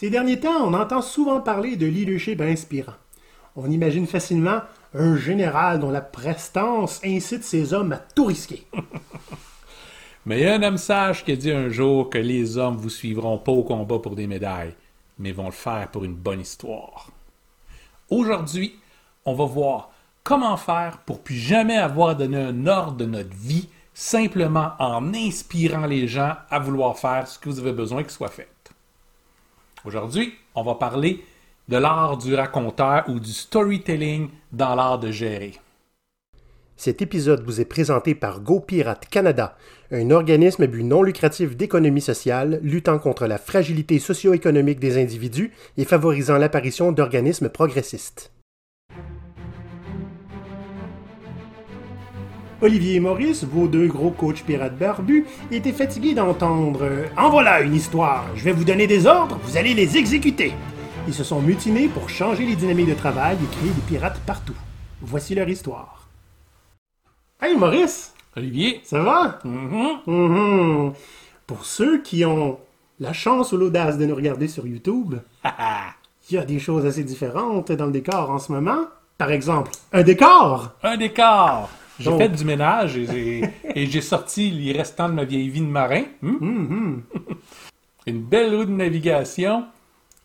Ces derniers temps, on entend souvent parler de leadership inspirant. On imagine facilement un général dont la prestance incite ses hommes à tout risquer. Mais il y a un homme sage qui a dit un jour que les hommes vous suivront pas au combat pour des médailles, mais vont le faire pour une bonne histoire. Aujourd'hui, on va voir comment faire pour plus jamais avoir donné un ordre de notre vie simplement en inspirant les gens à vouloir faire ce que vous avez besoin qu'il soit fait. Aujourd'hui, on va parler de l'art du raconteur ou du storytelling dans l'art de gérer. Cet épisode vous est présenté par GoPirate Canada, un organisme à but non lucratif d'économie sociale luttant contre la fragilité socio-économique des individus et favorisant l'apparition d'organismes progressistes. Olivier et Maurice, vos deux gros coachs pirates barbus, étaient fatigués d'entendre euh, En voilà une histoire, je vais vous donner des ordres, vous allez les exécuter. Ils se sont mutinés pour changer les dynamiques de travail et créer des pirates partout. Voici leur histoire. Hey Maurice, Olivier? ça va? Mhm. Mhm. Pour ceux qui ont la chance ou l'audace de nous regarder sur YouTube, il y a des choses assez différentes dans le décor en ce moment. Par exemple, un décor! Un décor! J'ai Donc- fait du ménage et j'ai, et j'ai sorti les restants de ma vieille vie de marin. Hmm? Mhm. Une belle roue de navigation.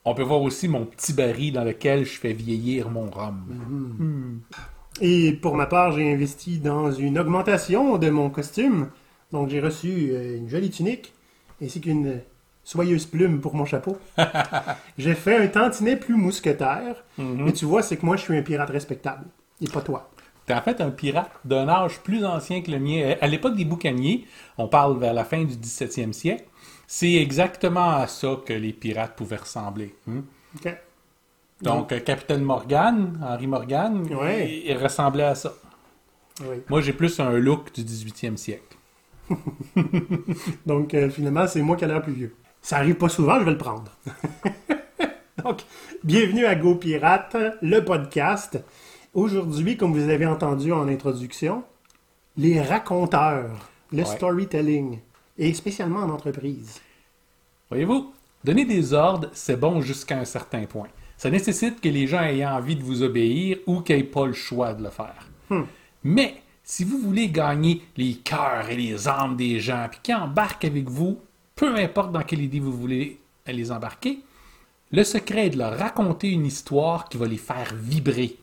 On peut voir aussi mon petit baril dans lequel je fais vieillir mon rhum. Et pour ma part, j'ai investi dans une augmentation de mon costume. Donc j'ai reçu euh, une jolie tunique ainsi qu'une soyeuse plume pour mon chapeau. j'ai fait un tantinet plus mousquetaire. Mais tu vois, c'est que moi, je suis un pirate respectable. Et pas toi. T'es en fait un pirate d'un âge plus ancien que le mien. À l'époque des boucaniers, on parle vers la fin du 17e siècle, c'est exactement à ça que les pirates pouvaient ressembler. hmm? OK. Donc, euh, Capitaine Morgan, Henry Morgan, Ouais. il, il ressemblait à ça. Moi, j'ai plus un look du 18e siècle. Donc, euh, finalement, c'est moi qui a l'air plus vieux. Ça arrive pas souvent, je vais le prendre. Donc, bienvenue à Go Pirate, le podcast. Aujourd'hui, comme vous avez entendu en introduction, les raconteurs, le Ouais. storytelling, et spécialement en entreprise. Voyez-vous, donner des ordres, c'est bon jusqu'à un certain point. Ça nécessite que les gens aient envie de vous obéir ou qu'ils n'aient pas le choix de le faire. Mais si vous voulez gagner les cœurs et les âmes des gens, puis qu'ils embarquent avec vous, peu importe dans quelle idée vous voulez les embarquer, le secret est de leur raconter une histoire qui va les faire vibrer,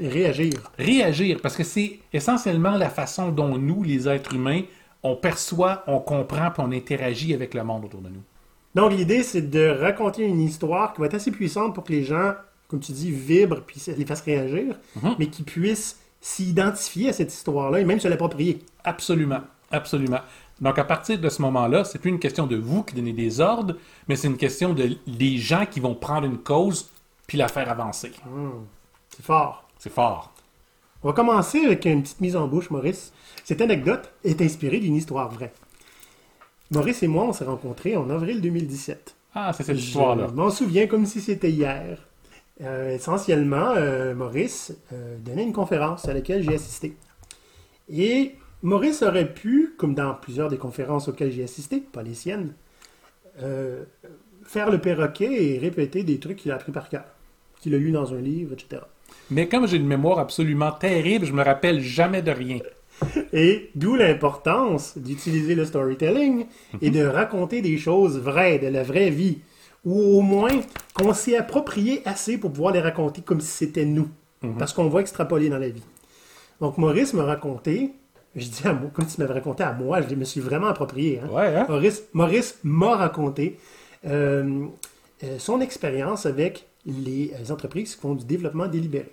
Et réagir. réagir, parce que c'est essentiellement la façon dont nous, les êtres humains, on perçoit, on comprend, puis on interagit avec le monde autour de nous. Donc, l'idée, c'est de raconter une histoire qui va être assez puissante pour que les gens, comme tu dis, vibrent puis les fassent réagir, mais qui puissent s'identifier à cette histoire-là et même se l'approprier. Absolument, absolument. Donc à partir de ce moment-là, c'est plus une question de vous qui donnez des ordres, mais c'est une question de des gens qui vont prendre une cause puis la faire avancer. C'est fort. C'est fort. On va commencer avec une petite mise en bouche, Maurice. Cette anecdote est inspirée d'une histoire vraie. Maurice et moi, on s'est rencontrés en avril 2017. Ah, c'est cette Je histoire-là. m'en souviens comme si c'était hier. Euh, essentiellement, euh, Maurice euh, donnait une conférence à laquelle j'ai assisté. Et Maurice aurait pu, comme dans plusieurs des conférences auxquelles j'ai assisté, pas les siennes, faire le perroquet et répéter des trucs qu'il a appris par cœur, qu'il a lu dans un livre, etc. Mais comme j'ai une mémoire absolument terrible, je me rappelle jamais de rien. Et d'où l'importance d'utiliser le storytelling et de raconter des choses vraies, de la vraie vie, ou au moins qu'on s'est approprié assez pour pouvoir les raconter comme si c'était nous, parce qu'on va extrapoler dans la vie. Donc Maurice m'a raconté, je dis à moi, comme tu m'avais raconté à moi, je me suis vraiment approprié. hein. Ouais, hein? Maurice, Maurice m'a raconté euh, euh, son expérience avec les euh, entreprises qui font du développement délibéré.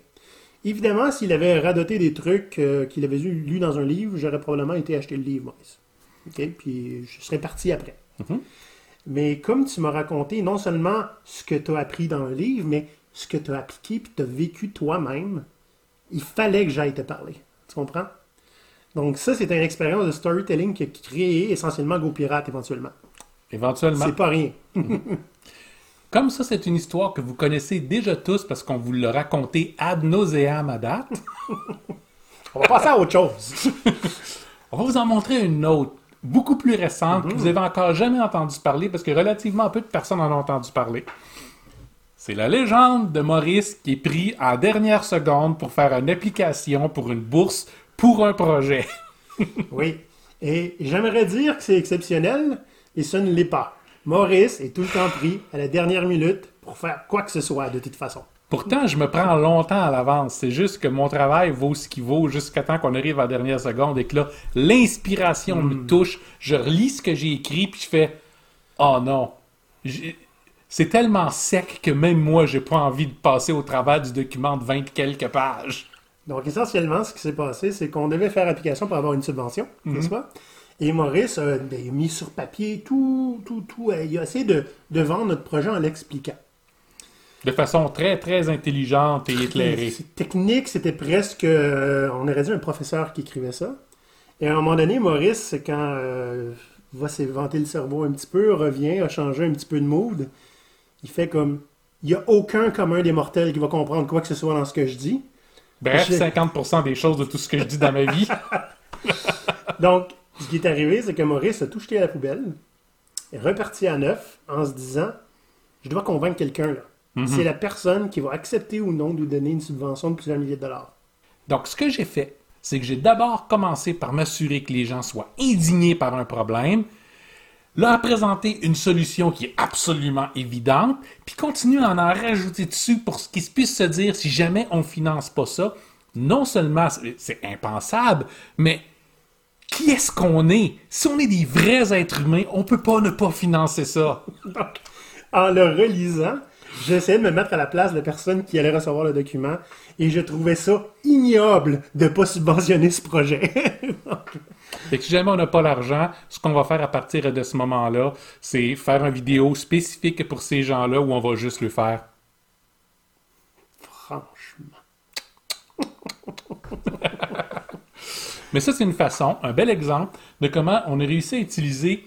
Évidemment, s'il avait radoté des trucs euh, qu'il avait lu lus dans un livre, j'aurais probablement été acheter le livre, Maurice. Puis je serais parti après. Mhm. Mais comme tu m'as raconté non seulement ce que tu as appris dans le livre, mais ce que tu as appliqué puis tu as vécu toi-même, il fallait que j'aille te parler. Tu comprends? Donc ça, c'est une expérience de storytelling qui a créé essentiellement GoPirate éventuellement. Éventuellement. C'est pas rien. Comme ça, c'est une histoire que vous connaissez déjà tous parce qu'on vous l'a raconté ad nauseam à date. On va passer à autre chose. On va vous en montrer une autre beaucoup plus récente, que vous avez encore jamais entendu parler, parce que relativement peu de personnes en ont entendu parler. C'est la légende de Maurice qui est pris en dernière seconde pour faire une application pour une bourse pour un projet. Oui. Et j'aimerais dire que c'est exceptionnel, et ce ne l'est pas. Maurice est tout le temps pris à la dernière minute pour faire quoi que ce soit, de toute façon. Pourtant, je me prends longtemps à l'avance. C'est juste que mon travail vaut ce qu'il vaut jusqu'à temps qu'on arrive à la dernière seconde et que là, l'inspiration me touche. Je relis ce que j'ai écrit puis je fais Oh non. C'est tellement sec que même moi, j'ai pas envie de passer au travers du document de 20 quelques pages. Donc, essentiellement, ce qui s'est passé, c'est qu'on devait faire application pour avoir une subvention, n'est-ce pas? Et Maurice a ben, mis sur papier tout, tout, tout. euh, Il a essayé de, de vendre notre projet en l'expliquant. De façon très, très intelligente et éclairée. Technique, c'était presque. euh, on aurait dit un professeur qui écrivait ça. Et à un moment donné, Maurice, quand euh, va s'éventer le cerveau un petit peu, revient, a changé un petit peu de mood, il fait comme. Il n'y a aucun commun des mortels qui va comprendre quoi que ce soit dans ce que je dis. Bref, Je- 50% des choses de tout ce que je dis dans ma vie. Donc, ce qui est arrivé, c'est que Maurice a tout jeté à la poubelle, est reparti à neuf en se disant Je dois convaincre quelqu'un là. C'est la personne qui va accepter ou non de nous donner une subvention de plusieurs milliers de dollars. Donc, ce que j'ai fait, c'est que j'ai d'abord commencé par m'assurer que les gens soient indignés par un problème, leur présenter une solution qui est absolument évidente, puis continuer à en, en rajouter dessus pour qu'ils puissent se dire si jamais on ne finance pas ça, non seulement c'est impensable, mais qui est-ce qu'on est? Si on est des vrais êtres humains, on peut pas ne pas financer ça. Donc, en le relisant, j'essayais de me mettre à la place de la personne qui allait recevoir le document et je trouvais ça ignoble de ne pas subventionner ce projet. Fait que si jamais on n'a pas l'argent, ce qu'on va faire à partir de ce moment-là, c'est faire une vidéo spécifique pour ces gens-là où on va juste le faire. Franchement. Mais ça, c'est une façon, un bel exemple de comment on a réussi à utiliser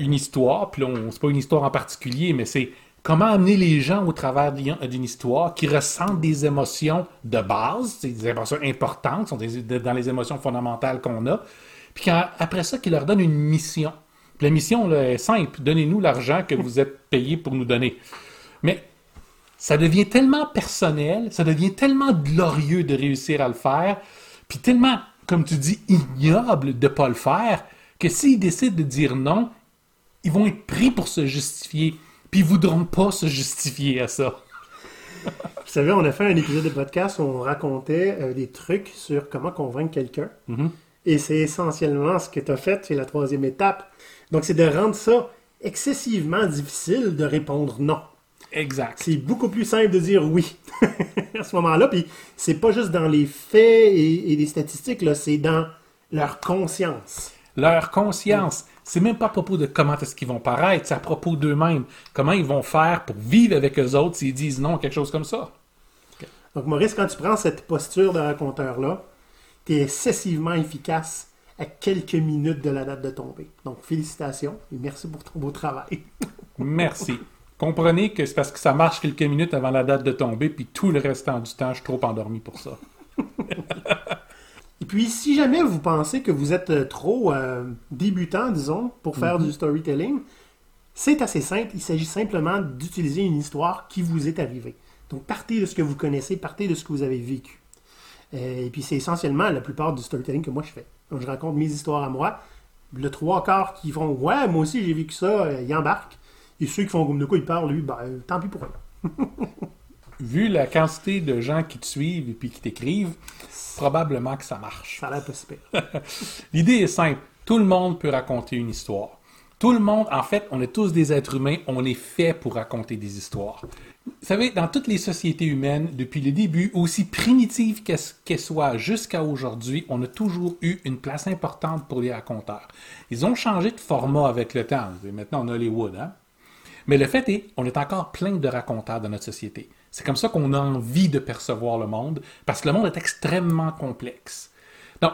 une histoire, puis là, c'est pas une histoire en particulier, mais c'est comment amener les gens au travers d'une histoire qui ressentent des émotions de base, des émotions importantes, sont dans les émotions fondamentales qu'on a, puis après ça, qui leur donne une mission. Puis la mission là, est simple, donnez-nous l'argent que vous êtes payé pour nous donner. Mais ça devient tellement personnel, ça devient tellement glorieux de réussir à le faire, puis tellement, comme tu dis, ignoble de ne pas le faire, que s'ils décident de dire non, ils vont être pris pour se justifier, puis ils voudront pas se justifier à ça. Vous savez, on a fait un épisode de podcast où on racontait euh, des trucs sur comment convaincre quelqu'un. Et c'est essentiellement ce que tu as fait, c'est la troisième étape. Donc, c'est de rendre ça excessivement difficile de répondre non. Exact. C'est beaucoup plus simple de dire oui à ce moment-là. Puis c'est pas juste dans les faits et, et les statistiques, là, c'est dans leur conscience. Leur conscience, c'est même pas à propos de comment est-ce qu'ils vont paraître, c'est à propos d'eux-mêmes. Comment ils vont faire pour vivre avec eux autres s'ils disent non, quelque chose comme ça. Donc Maurice, quand tu prends cette posture de raconteur-là, tu es excessivement efficace à quelques minutes de la date de tombée. Donc félicitations et merci pour ton beau travail. Merci. Comprenez que c'est parce que ça marche quelques minutes avant la date de tomber, puis tout le restant du temps, je suis trop endormi pour ça. Et puis, si jamais vous pensez que vous êtes euh, trop euh, débutant, disons, pour faire du storytelling, c'est assez simple. Il s'agit simplement d'utiliser une histoire qui vous est arrivée. Donc, partez de ce que vous connaissez, partez de ce que vous avez vécu. Euh, et puis, c'est essentiellement la plupart du storytelling que moi je fais. Donc, je raconte mes histoires à moi. Le trois quarts qui font Ouais, moi aussi j'ai vécu ça, euh, ils embarquent. Et ceux qui font comme de quoi ils parlent, lui, ben, tant pis pour eux. Vu la quantité de gens qui te suivent et puis qui t'écrivent, probablement que ça marche. Ça a l'air pas si. L'idée est simple. Tout le monde peut raconter une histoire. Tout le monde, en fait, on est tous des êtres humains, on est fait pour raconter des histoires. Vous savez, dans toutes les sociétés humaines, depuis le début, aussi primitives qu'elles qu'elles soient jusqu'à aujourd'hui, on a toujours eu une place importante pour les raconteurs. Ils ont changé de format avec le temps. Maintenant, on a Hollywood, hein? Mais le fait est, on est encore plein de raconteurs dans notre société. C'est comme ça qu'on a envie de percevoir le monde, parce que le monde est extrêmement complexe. Donc,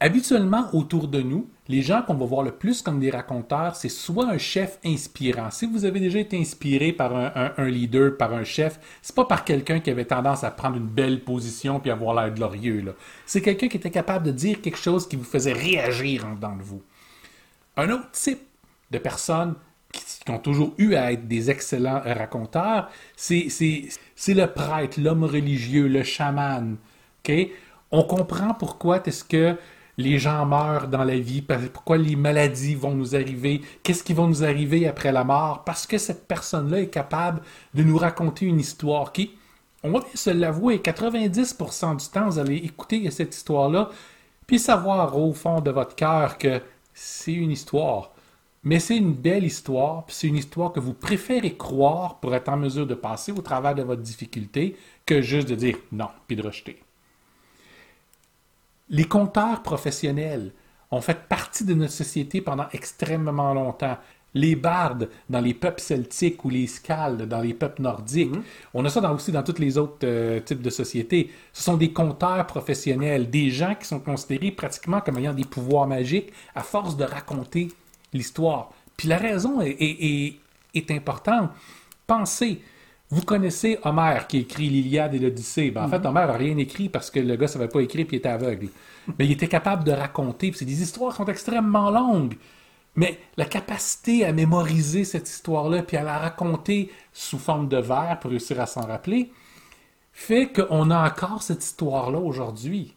habituellement, autour de nous, les gens qu'on va voir le plus comme des raconteurs, c'est soit un chef inspirant. Si vous avez déjà été inspiré par un, leader, par un chef, c'est pas par quelqu'un qui avait tendance à prendre une belle position puis avoir l'air glorieux. C'est quelqu'un qui était capable de dire quelque chose qui vous faisait réagir en dedans de vous. Un autre type de personnes qui, ont toujours eu à être des excellents raconteurs, c'est le prêtre, l'homme religieux, le chaman. OK? On comprend pourquoi est-ce que les gens meurent dans la vie, pourquoi les maladies vont nous arriver, qu'est-ce qui va nous arriver après la mort, parce que cette personne-là est capable de nous raconter une histoire qui, on va bien se l'avouer, 90% du temps, vous allez écouter cette histoire-là, puis savoir au fond de votre cœur que c'est une histoire. Mais c'est une belle histoire, puis c'est une histoire que vous préférez croire pour être en mesure de passer au travers de votre difficulté que juste de dire non, puis de rejeter. Les conteurs professionnels ont fait partie de notre société pendant extrêmement longtemps. Les bardes dans les peuples celtiques ou les scaldes dans les peuples nordiques. On a ça dans- aussi dans tous les autres euh, types de sociétés. Ce sont des conteurs professionnels, des gens qui sont considérés pratiquement comme ayant des pouvoirs magiques à force de raconter l'histoire. Puis la raison est, est- est- est importante. Pensez, vous connaissez Homère qui écrit l'Iliade et l'Odyssée. Ben, en fait, Homère n'a rien écrit parce que le gars ne savait pas écrire et il était aveugle. Mais il était capable de raconter. puis des histoires sont extrêmement longues. Mais la capacité à mémoriser cette histoire-là puis à la raconter sous forme de vers pour réussir à s'en rappeler fait qu'on a encore cette histoire-là aujourd'hui.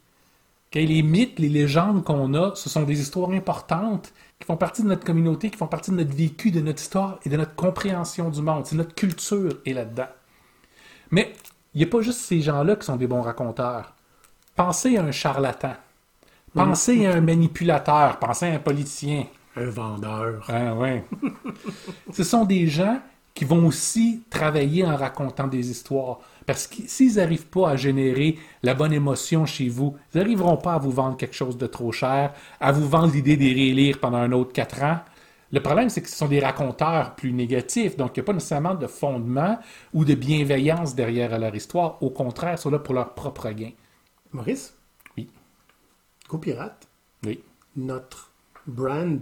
Les mythes, les légendes qu'on a, ce sont des histoires importantes qui font partie de notre communauté, qui font partie de notre vécu, de notre histoire et de notre compréhension du monde. C'est notre culture est là-dedans. Mais il n'y a pas juste ces gens-là qui sont des bons raconteurs. Pensez à un charlatan. Pensez à un manipulateur. Pensez à un politicien. Un vendeur. Ah ouais. Ce sont des gens qui vont aussi travailler en racontant des histoires. Parce que s'ils n'arrivent pas à générer la bonne émotion chez vous, ils n'arriveront pas à vous vendre quelque chose de trop cher, à vous vendre l'idée d'y relire pendant un autre quatre ans. Le problème, c'est que ce sont des raconteurs plus négatifs, donc il n'y a pas nécessairement de fondement ou de bienveillance derrière leur histoire. Au contraire, ils sont là pour leur propre gain. Maurice? Oui. Go Pirate, Oui. notre brand,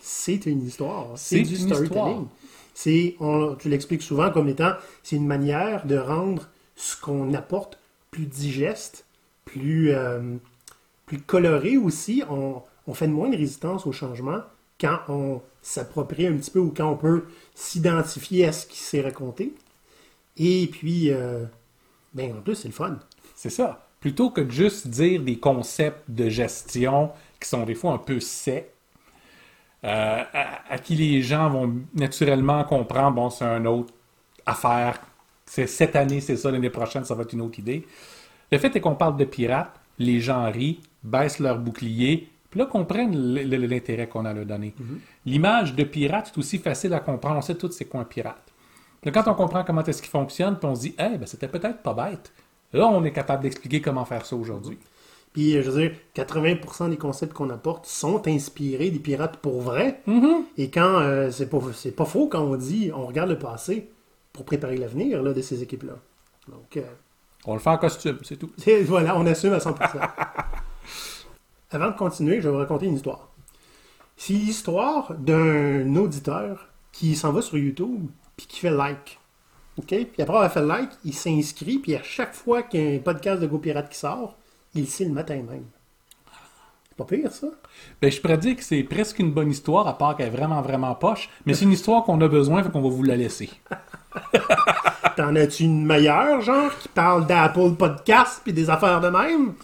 c'est une histoire. C'est du histoire. C'est, tu l'expliques souvent comme étant, c'est une manière de rendre ce qu'on apporte plus digeste, plus, euh, coloré aussi. On, fait moins de résistance au changement quand on s'approprie un petit peu ou quand on peut s'identifier à ce qui s'est raconté. Et puis, euh, ben, en plus, c'est le fun. C'est ça. Plutôt que de juste dire des concepts de gestion qui sont des fois un peu secs, euh, à, à qui les gens vont naturellement comprendre, bon, c'est une autre affaire. C'est cette année, c'est ça, l'année prochaine, ça va être une autre idée. Le fait est qu'on parle de pirates, les gens rient, baissent leur bouclier, puis là, comprennent l'intérêt qu'on a à leur donner. L'image de pirate est aussi facile à comprendre. On sait tous c'est quoi un pirate. Là, quand on comprend comment est-ce qu'il fonctionne, puis on se dit, eh, ben, c'était peut-être pas bête. Là, on est capable d'expliquer comment faire ça aujourd'hui. Puis, euh, je veux dire, 80% des concepts qu'on apporte sont inspirés des pirates pour vrai. Et quand euh, c'est pas, c'est pas faux quand on dit on regarde le passé pour préparer l'avenir de ces équipes-là. Donc, euh, On le fait en costume, c'est tout. voilà, on assume à 100%. Avant de continuer, je vais vous raconter une histoire. C'est l'histoire d'un auditeur qui s'en va sur YouTube puis qui fait like. OK? Puis après avoir fait like, il s'inscrit, puis à chaque fois qu'il y a un podcast de Go Pirate qui sort, il le sait le matin même. C'est pas pire, ça? Ben, je pourrais dire que c'est presque une bonne histoire, à part qu'elle est vraiment, vraiment poche, mais c'est une histoire qu'on a besoin, fait qu'on va vous la laisser. T'en as-tu une meilleure, genre, qui parle d'Apple Podcast puis des affaires de même?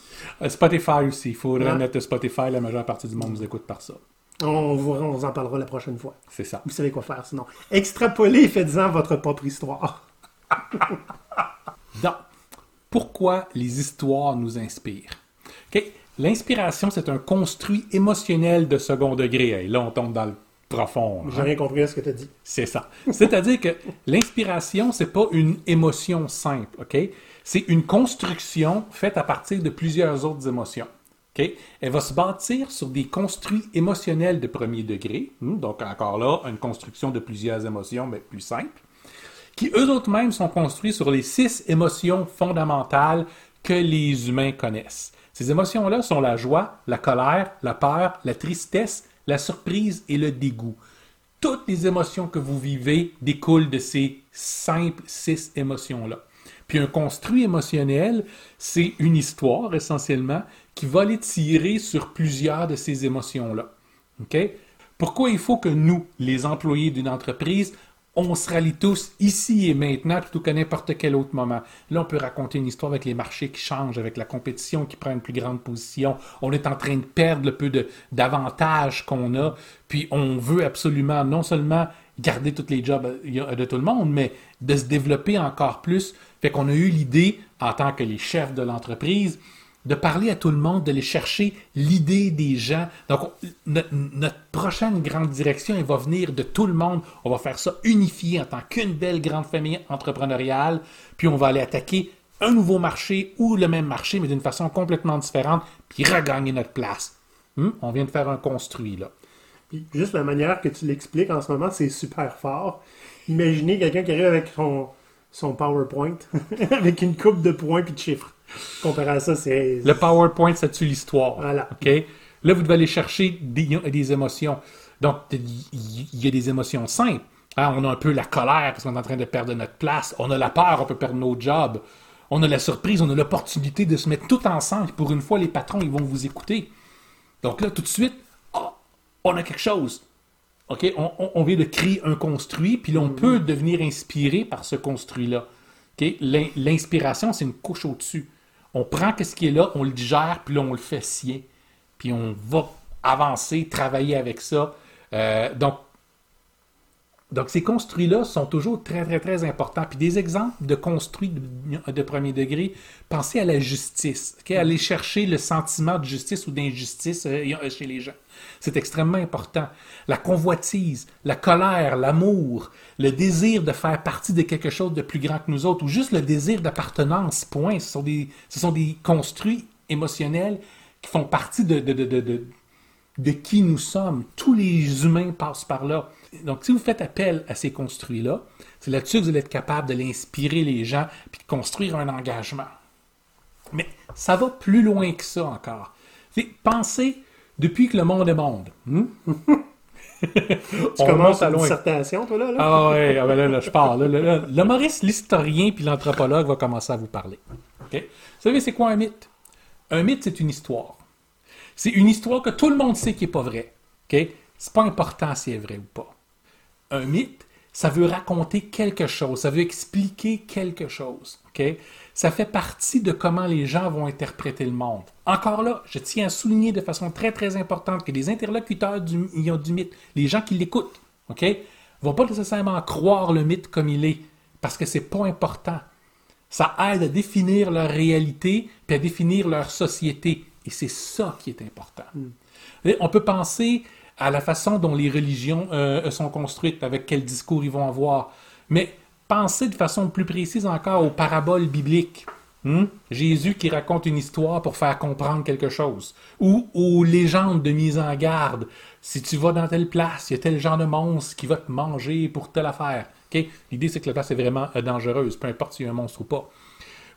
Euh, Spotify aussi. Il faudrait Ouais. mettre Spotify, la majeure partie du monde nous écoute par ça. On vous, on vous en parlera la prochaine fois. C'est ça. Vous savez quoi faire sinon. Extrapolez et faites-en votre propre histoire. Donc, pourquoi les histoires nous inspirent? L'inspiration, c'est un construit émotionnel de second degré. Là, on tombe dans le profond. hein? J'ai rien compris à ce que tu as dit. C'est ça. C'est-à-dire que l'inspiration, c'est pas une émotion simple, OK? C'est une construction faite à partir de plusieurs autres émotions. Elle va se bâtir sur des construits émotionnels de premier degré. Hmm, Donc, encore là, une construction de plusieurs émotions, mais plus simple, qui eux autres mêmes sont construits sur les six émotions fondamentales que les humains connaissent. Ces émotions-là sont la joie, la colère, la peur, la tristesse, la surprise et le dégoût. Toutes les émotions que vous vivez découlent de ces simples six émotions-là. Puis un construit émotionnel, c'est une histoire essentiellement qui va les tirer sur plusieurs de ces émotions-là. OK? Pourquoi il faut que nous, les employés d'une entreprise, on se rallie tous ici et maintenant plutôt qu'à n'importe quel autre moment. Là, on peut raconter une histoire avec les marchés qui changent, avec la compétition qui prend une plus grande position. On est en train de perdre le peu d'avantages qu'on a. Puis on veut absolument non seulement garder tous les jobs euh, de tout le monde, mais de se développer encore plus. Fait qu'on a eu l'idée, en tant que les chefs de l'entreprise, de parler à tout le monde, de les chercher l'idée des gens. Donc, notre, prochaine grande direction, elle va venir de tout le monde. On va faire ça unifié en tant qu'une belle grande famille entrepreneuriale. Puis on va aller attaquer un nouveau marché ou le même marché, mais d'une façon complètement différente, puis regagner notre place. Hmm? On vient de faire un construit, là. Puis juste la manière que tu l'expliques en ce moment, c'est super fort. Imaginez quelqu'un qui arrive avec son, son PowerPoint, avec une coupe de points puis de chiffres. Comparé à ça, c'est. Le PowerPoint, ça tue l'histoire? Voilà. OK? Là, vous devez aller chercher des, des émotions. Donc, il y a des émotions simples. Hein, on a un peu la colère parce qu'on est en train de perdre notre place. On a la peur, on peut perdre nos jobs. On a la surprise, on a l'opportunité de se mettre tout ensemble. Pour une fois, les patrons, ils vont vous écouter. Donc là, tout de suite, oh, on a quelque chose. OK? On, vient de créer un construit, puis là, on mm-hmm. peut devenir inspiré par ce construit-là. L'inspiration, c'est une couche au-dessus. On prend ce qui est là, on le digère, puis là, on le fait sien. Puis on va avancer, travailler avec ça. Euh, donc, donc, ces construits-là sont toujours très, très, très importants. Puis des exemples de construits de, premier degré, pensez à la justice. Okay? Aller chercher le sentiment de justice ou d'injustice euh, chez les gens. C'est extrêmement important. La convoitise, la colère, l'amour, le désir de faire partie de quelque chose de plus grand que nous autres, ou juste le désir d'appartenance, point. Ce sont des, ce sont des construits émotionnels qui font partie de, de, de, de qui nous sommes. Tous les humains passent par là. Donc, si vous faites appel à ces construits-là, c'est là-dessus que vous allez être capable de l'inspirer les gens puis de construire un engagement. Mais ça va plus loin que ça encore. Pensez depuis que le monde est monde. Hmm? tu commences à une dissertation, toi, là? Ah oui, ah, ben là, je parle. Le Maurice, l'historien puis l'anthropologue va commencer à vous parler. Vous savez, c'est quoi un mythe? Un mythe, c'est une histoire. C'est une histoire que tout le monde sait qui n'est pas vraie. Okay? C'est pas important si elle est vraie ou pas un mythe, ça veut raconter quelque chose, ça veut expliquer quelque chose. Ça fait partie de comment les gens vont interpréter le monde. Encore là, je tiens à souligner de façon très très importante que les interlocuteurs du, du mythe, les gens qui l'écoutent, ok, vont pas nécessairement croire le mythe comme il est, parce que c'est pas important. Ça aide à définir leur réalité, puis à définir leur société. Et c'est ça qui est important. Hmm. On peut penser à la façon dont les religions euh, sont construites, avec quel discours ils vont avoir. Mais pensez de façon plus précise encore aux paraboles bibliques. Hmm? Jésus qui raconte une histoire pour faire comprendre quelque chose. Ou aux légendes de mise en garde. Si tu vas dans telle place, il y a tel genre de monstre qui va te manger pour telle affaire. L'idée, c'est que la place est vraiment euh, dangereuse, peu importe s'il y a un monstre ou pas.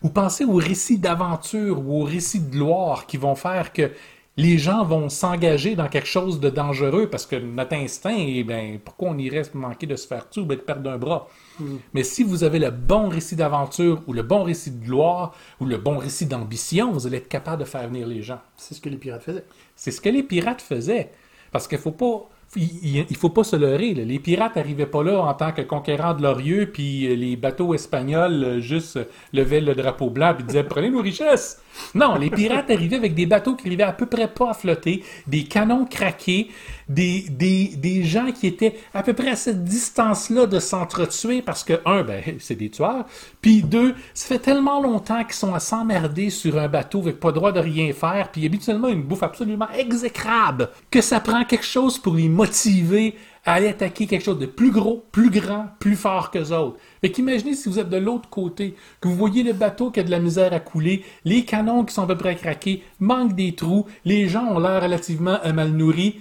Ou pensez aux récits d'aventure ou aux récits de gloire qui vont faire que les gens vont s'engager dans quelque chose de dangereux parce que notre instinct, eh ben, pourquoi on irait manquer de se faire tuer ou de perdre un bras? Hmm. Mais si vous avez le bon récit d'aventure ou le bon récit de gloire ou le bon récit d'ambition, vous allez être capable de faire venir les gens. C'est ce que les pirates faisaient. C'est ce que les pirates faisaient. Parce qu'il ne faut pas il, ne faut pas se leurrer. Les pirates n'arrivaient pas là en tant que conquérants de l'Orieux, puis euh, les bateaux espagnols euh, juste euh, levaient le drapeau blanc et disaient prenez nos richesses. Non, les pirates arrivaient avec des bateaux qui arrivaient à peu près pas à flotter, des canons craqués, des, des, des gens qui étaient à peu près à cette distance-là de s'entretuer parce que, un, ben, c'est des tueurs, puis deux, ça fait tellement longtemps qu'ils sont à s'emmerder sur un bateau avec pas le droit de rien faire, puis habituellement une bouffe absolument exécrable, que ça prend quelque chose pour les motiver à aller attaquer quelque chose de plus gros, plus grand, plus fort que les autres. Fait qu'imaginez si vous êtes de l'autre côté, que vous voyez le bateau qui a de la misère à couler, les canons qui sont à peu près à craquer, manquent des trous, les gens ont l'air relativement mal nourris,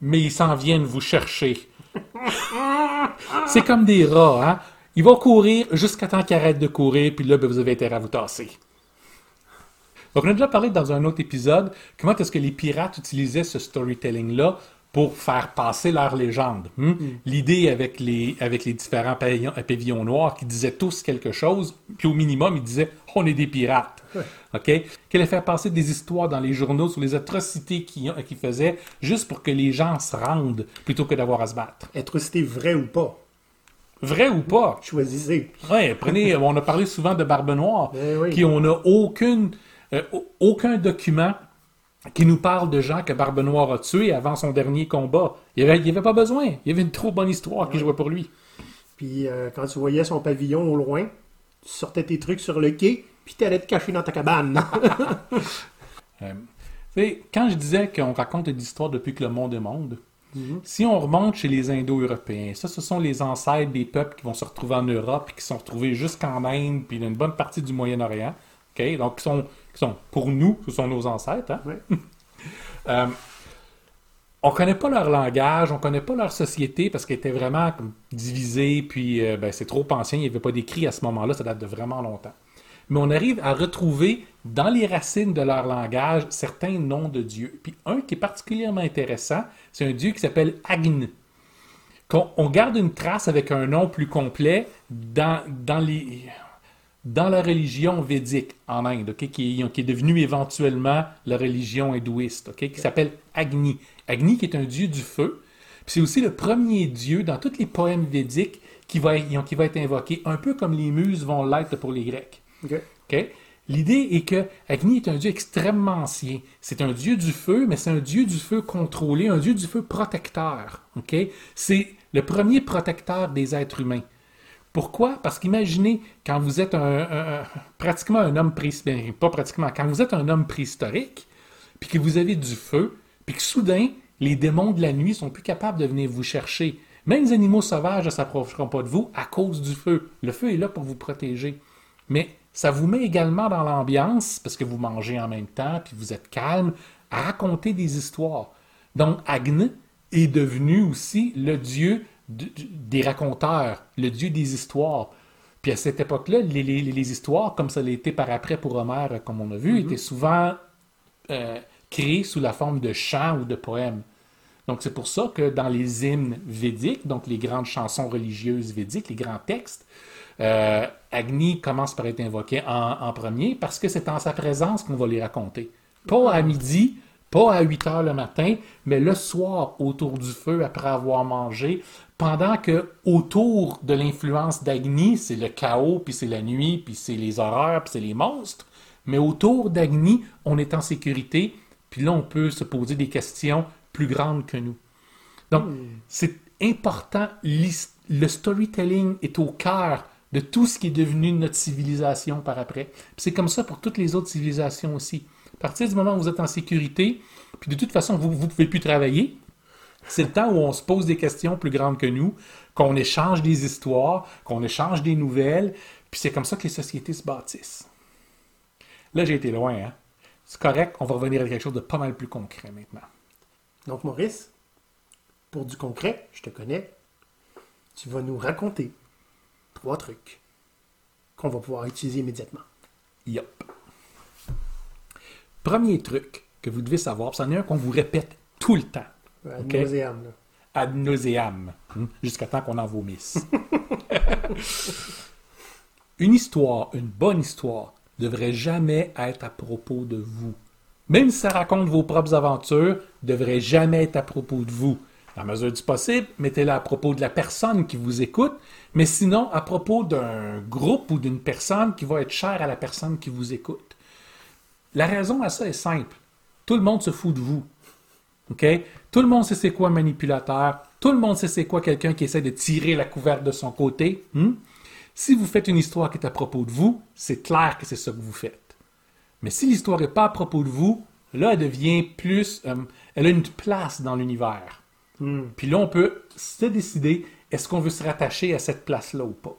mais ils s'en viennent vous chercher. C'est comme des rats, hein? Ils vont courir jusqu'à temps qu'ils arrêtent de courir, puis là, ben, vous avez intérêt à vous tasser. Donc, on a déjà parlé dans un autre épisode comment est-ce que les pirates utilisaient ce storytelling-là pour faire passer leur légende. hmm? L'idée avec les, avec les différents pavillons, euh, pavillons noirs qui disaient tous quelque chose, puis au minimum, ils disaient on est des pirates. OK? Qu'elle allait faire passer des histoires dans les journaux sur les atrocités qu'ils qu'ils faisaient juste pour que les gens se rendent plutôt que d'avoir à se battre. Atrocité vraie ou pas? Vrai ou pas? Choisissez. Ouais, prenez, on a parlé souvent de Barbe Noire, Ben oui. qui on n'a aucune, euh, aucun document qui nous parle de gens que Barbe Noire a tués avant son dernier combat. Il n'y avait, il y avait pas besoin. Il y avait une trop bonne histoire qui jouait pour lui. Puis euh, quand tu voyais son pavillon au loin, tu sortais tes trucs sur le quai, puis t'allais te cacher dans ta cabane. Euh, tu sais, quand je disais qu'on raconte des histoires depuis que le monde est monde, si on remonte chez les Indo-Européens, ça, ce sont les ancêtres des peuples qui vont se retrouver en Europe, qui sont retrouvés jusqu'en Inde, puis dans une bonne partie du Moyen-Orient. OK? Donc, qui sont, qui sont, pour nous, ce sont nos ancêtres. Hein? Euh, on connaît pas leur langage, on connaît pas leur société parce qu'elle était vraiment comme, divisée, puis euh, ben, c'est trop ancien, il n'y avait pas d'écrit à ce moment-là, ça date de vraiment longtemps. Mais on arrive à retrouver dans les racines de leur langage certains noms de dieux. Puis un qui est particulièrement intéressant, c'est un dieu qui s'appelle. Qu'on- on garde une trace avec un nom plus complet dans, dans, les, dans la religion védique en Inde, qui, est, qui est devenue éventuellement la religion hindouiste, qui s'appelle Agni. Agni qui est un dieu du feu. Puis c'est aussi le premier dieu dans tous les poèmes védiques qui va, être- qui va être invoqué, un peu comme les muses vont l'être pour les Grecs. L'idée est que Agni est un dieu extrêmement ancien. C'est un dieu du feu, mais c'est un dieu du feu contrôlé, un dieu du feu protecteur. C'est le premier protecteur des êtres humains. Pourquoi? Parce qu'imaginez, quand vous êtes un, pratiquement un homme préhistorique, pas pratiquement, quand vous un homme préhistorique, puis que vous avez du feu, puis que soudain, les démons de la nuit sont plus capables de venir vous chercher. Même les animaux sauvages ne s'approcheront pas de vous à cause du feu. Le feu est là pour vous protéger. Mais ça vous met également dans l'ambiance, parce que vous mangez en même temps, puis vous êtes calme, à raconter des histoires. Donc, Agne est devenu aussi le dieu de- des raconteurs, le dieu des histoires. Puis à cette époque-là, les, les- les histoires, comme ça l'a été par après pour Homère, comme on a vu, étaient souvent euh, créées sous la forme de chants ou de poèmes. Donc c'est pour ça que dans les hymnes védiques, donc les grandes chansons religieuses védiques, les grands textes, euh, Agni commence par être invoqué en, en premier parce que c'est en sa présence qu'on va les raconter. Pas à midi, pas à 8 heures le matin, mais le soir autour du feu après avoir mangé, pendant que autour de l'influence d'Agni, c'est le chaos, puis c'est la nuit, puis c'est les horreurs, puis c'est les monstres, mais autour d'Agni, on est en sécurité, puis là on peut se poser des questions plus grandes que nous. Donc, c'est important. Le storytelling est au cœur de tout ce qui est devenu notre civilisation par après. C'est comme ça pour toutes les autres civilisations aussi. À partir du moment où vous êtes en sécurité, puis de toute façon, vous ne pouvez plus travailler, c'est le temps où on se pose des questions plus grandes que nous, qu'on échange des histoires, qu'on échange des nouvelles, puis c'est comme ça que les sociétés se bâtissent. Là, j'ai été loin, hein? C'est correct, on va revenir à quelque chose de pas mal plus concret maintenant. Donc, Maurice, pour du concret, je te connais, tu vas nous raconter trois trucs qu'on va pouvoir utiliser immédiatement. Yup. Premier truc que vous devez savoir, c'en est un qu'on vous répète tout le temps, Ad nauseam, là. ad nauseam, hein, jusqu'à temps qu'on en vomisse. une histoire, une bonne histoire, devrait jamais être à propos de vous. Même si ça raconte vos propres aventures, devrait jamais être à propos de vous. Dans la mesure du possible, mettez-la à propos de la personne qui vous écoute, mais sinon à propos d'un groupe ou d'une personne qui va être chère à la personne qui vous écoute. La raison à ça est simple. Tout le monde se fout de vous. OK? Tout le monde sait c'est quoi un manipulateur. Tout le monde sait c'est quoi quelqu'un qui essaie de tirer la couverte de son côté. hmm? Si vous faites une histoire qui est à propos de vous, c'est clair que c'est ça que vous faites. Mais si l'histoire n'est pas à propos de vous, là, elle devient plus... euh, elle a une place dans l'univers. Puis là, on peut se décider, est-ce qu'on veut se rattacher à cette place-là ou pas.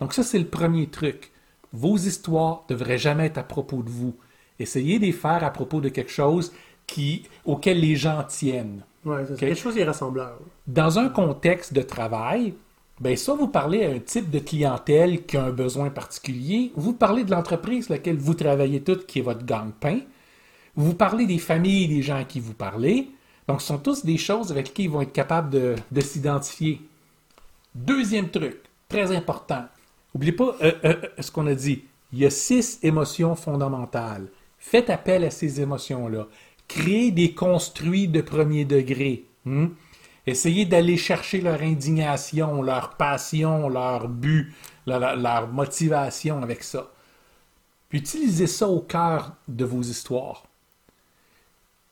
Donc ça, c'est le premier truc. Vos histoires devraient jamais être à propos de vous. Essayez de les faire à propos de quelque chose qui, auquel les gens tiennent. Ouais, c'est quelque chose qui est rassembleur. Dans un contexte de travail, ben soit vous parlez à un type de clientèle qui a un besoin particulier, vous parlez de l'entreprise laquelle vous travaillez toutes, qui est votre gang-pain, vous parlez des familles des gens à qui vous parlez, Donc, ce sont tous des choses avec lesquelles ils vont être capables de, de s'identifier. Deuxième truc, très important. N'oubliez pas euh, euh, euh, ce qu'on a dit. Il y a six émotions fondamentales. Faites appel à ces émotions-là. Créez des construits de premier degré. hmm? Essayez d'aller chercher leur indignation, leur passion, leur but, leur, motivation avec ça. Utilisez ça au cœur de vos histoires.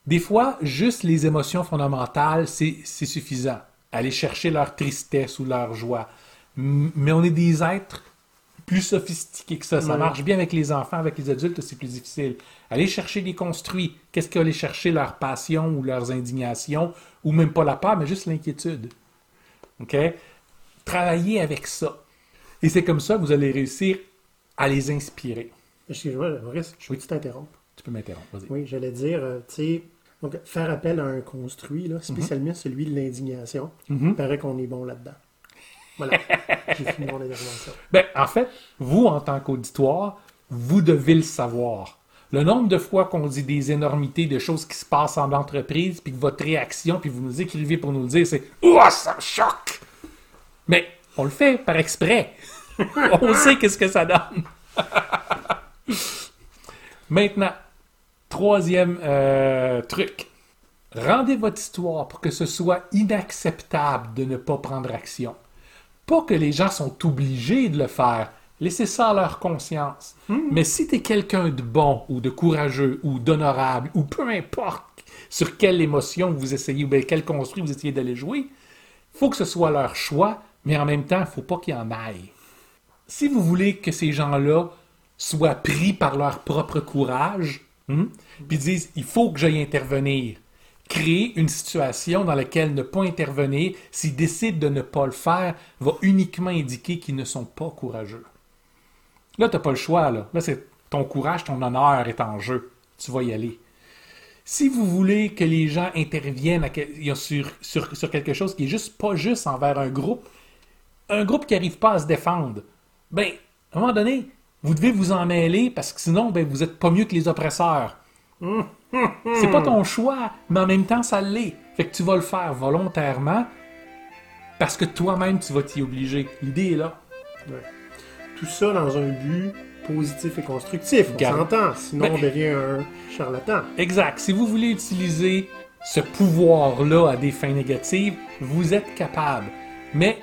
Des fois, juste les émotions fondamentales, c'est suffisant. Aller chercher leur tristesse ou leur joie. Mais on est des êtres plus sophistiqués que ça. Ça Ouais. marche bien avec les enfants, avec les adultes, c'est plus difficile. Aller chercher des construits. Qu'est-ce qu'aller chercher leur passion ou leurs indignations, ou même pas la peur, mais juste l'inquiétude. OK? Travaillez avec ça. Et c'est comme ça que vous allez réussir à les inspirer. Excuse-moi, Maurice, je peux t'interrompre? Tu peux m'interrompre, vas-y. Oui, j'allais dire, euh, tu sais, donc faire appel à un construit, là, spécialement celui de l'indignation. Mhm. Il paraît qu'on est bon là-dedans. Voilà, j'ai fini mon intervention. Ben, en fait, vous, en tant qu'auditoire, vous devez le savoir. Le nombre de fois qu'on dit des énormités, de choses qui se passent en entreprise, puis que votre réaction, puis vous nous écrivez pour nous le dire, c'est « Ouah, ça me choque! » Mais on le fait par exprès. on sait qu'est-ce que ça donne. Maintenant, troisième euh, truc. Rendez votre histoire pour que ce soit inacceptable de ne pas prendre action. Pas que les gens sont obligés de le faire. Laissez ça à leur conscience. Mais si tu es quelqu'un de bon ou de courageux ou d'honorable ou peu importe sur quelle émotion vous essayez ou bien quel construit vous essayez d'aller jouer, faut que ce soit leur choix, mais en même temps, il faut pas qu'il y en aille. Si vous voulez que ces gens-là soient pris par leur propre courage, hmm, puis disent il faut que j'aille intervenir, créer une situation dans laquelle ne pas intervenir, s'ils décident de ne pas le faire, va uniquement indiquer qu'ils ne sont pas courageux. Là, tu n'as pas le choix. Là, là c'est ton courage, ton honneur est en jeu. Tu vas y aller. Si vous voulez que les gens interviennent sur quelque chose qui est juste pas juste envers un groupe, un groupe qui n'arrive pas à se défendre, ben, à un moment donné, vous devez vous en mêler parce que sinon, ben, vous n'êtes pas mieux que les oppresseurs. C'est pas ton choix, mais en même temps, ça l'est. Fait que tu vas le faire volontairement parce que toi-même, tu vas t'y obliger. L'idée est là. Ouais. Tout ça dans un but positif et constructif. On s'entend, sinon Ben- on devient un charlatan. Exact. Si vous voulez utiliser ce pouvoir-là à des fins négatives, vous êtes capable. Mais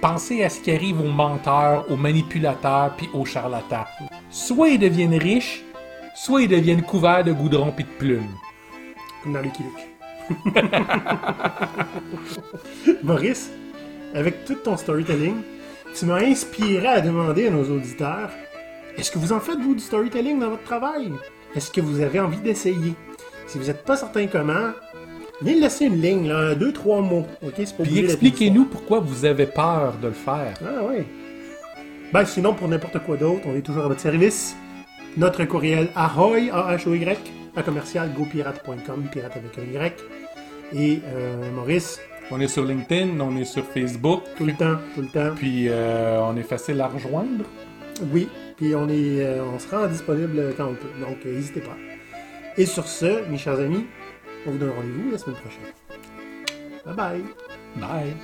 pensez à ce qui arrive aux menteurs, aux manipulateurs puis aux charlatans. Soit ils deviennent riches, soit ils deviennent couverts de goudron puis de plumes. Comme dans Lucky Luke. Maurice, avec tout ton storytelling, tu m'as inspiré à demander à nos auditeurs est-ce que vous en faites, vous, du storytelling dans votre travail? Est-ce que vous avez envie d'essayer? Si vous n'êtes pas certain comment, venez laisser une ligne, là, deux, trois mots. ok? C'est Puis expliquez-nous pourquoi vous avez peur de le faire. Ah oui. Ben sinon, pour n'importe quoi d'autre, on est toujours à votre service. Notre courriel ahoy, A-H-O-Y, à commercial gopirate.com, pirate avec un Y. Et euh, Maurice, On est sur LinkedIn, on est sur Facebook, tout le temps, tout le temps. puis euh, on est facile à rejoindre. Oui, puis on est, euh, on se rend disponible quand on peut, donc n'hésitez pas. Et sur ce, mes chers amis, on vous donne rendez-vous la semaine prochaine. Bye bye. Bye.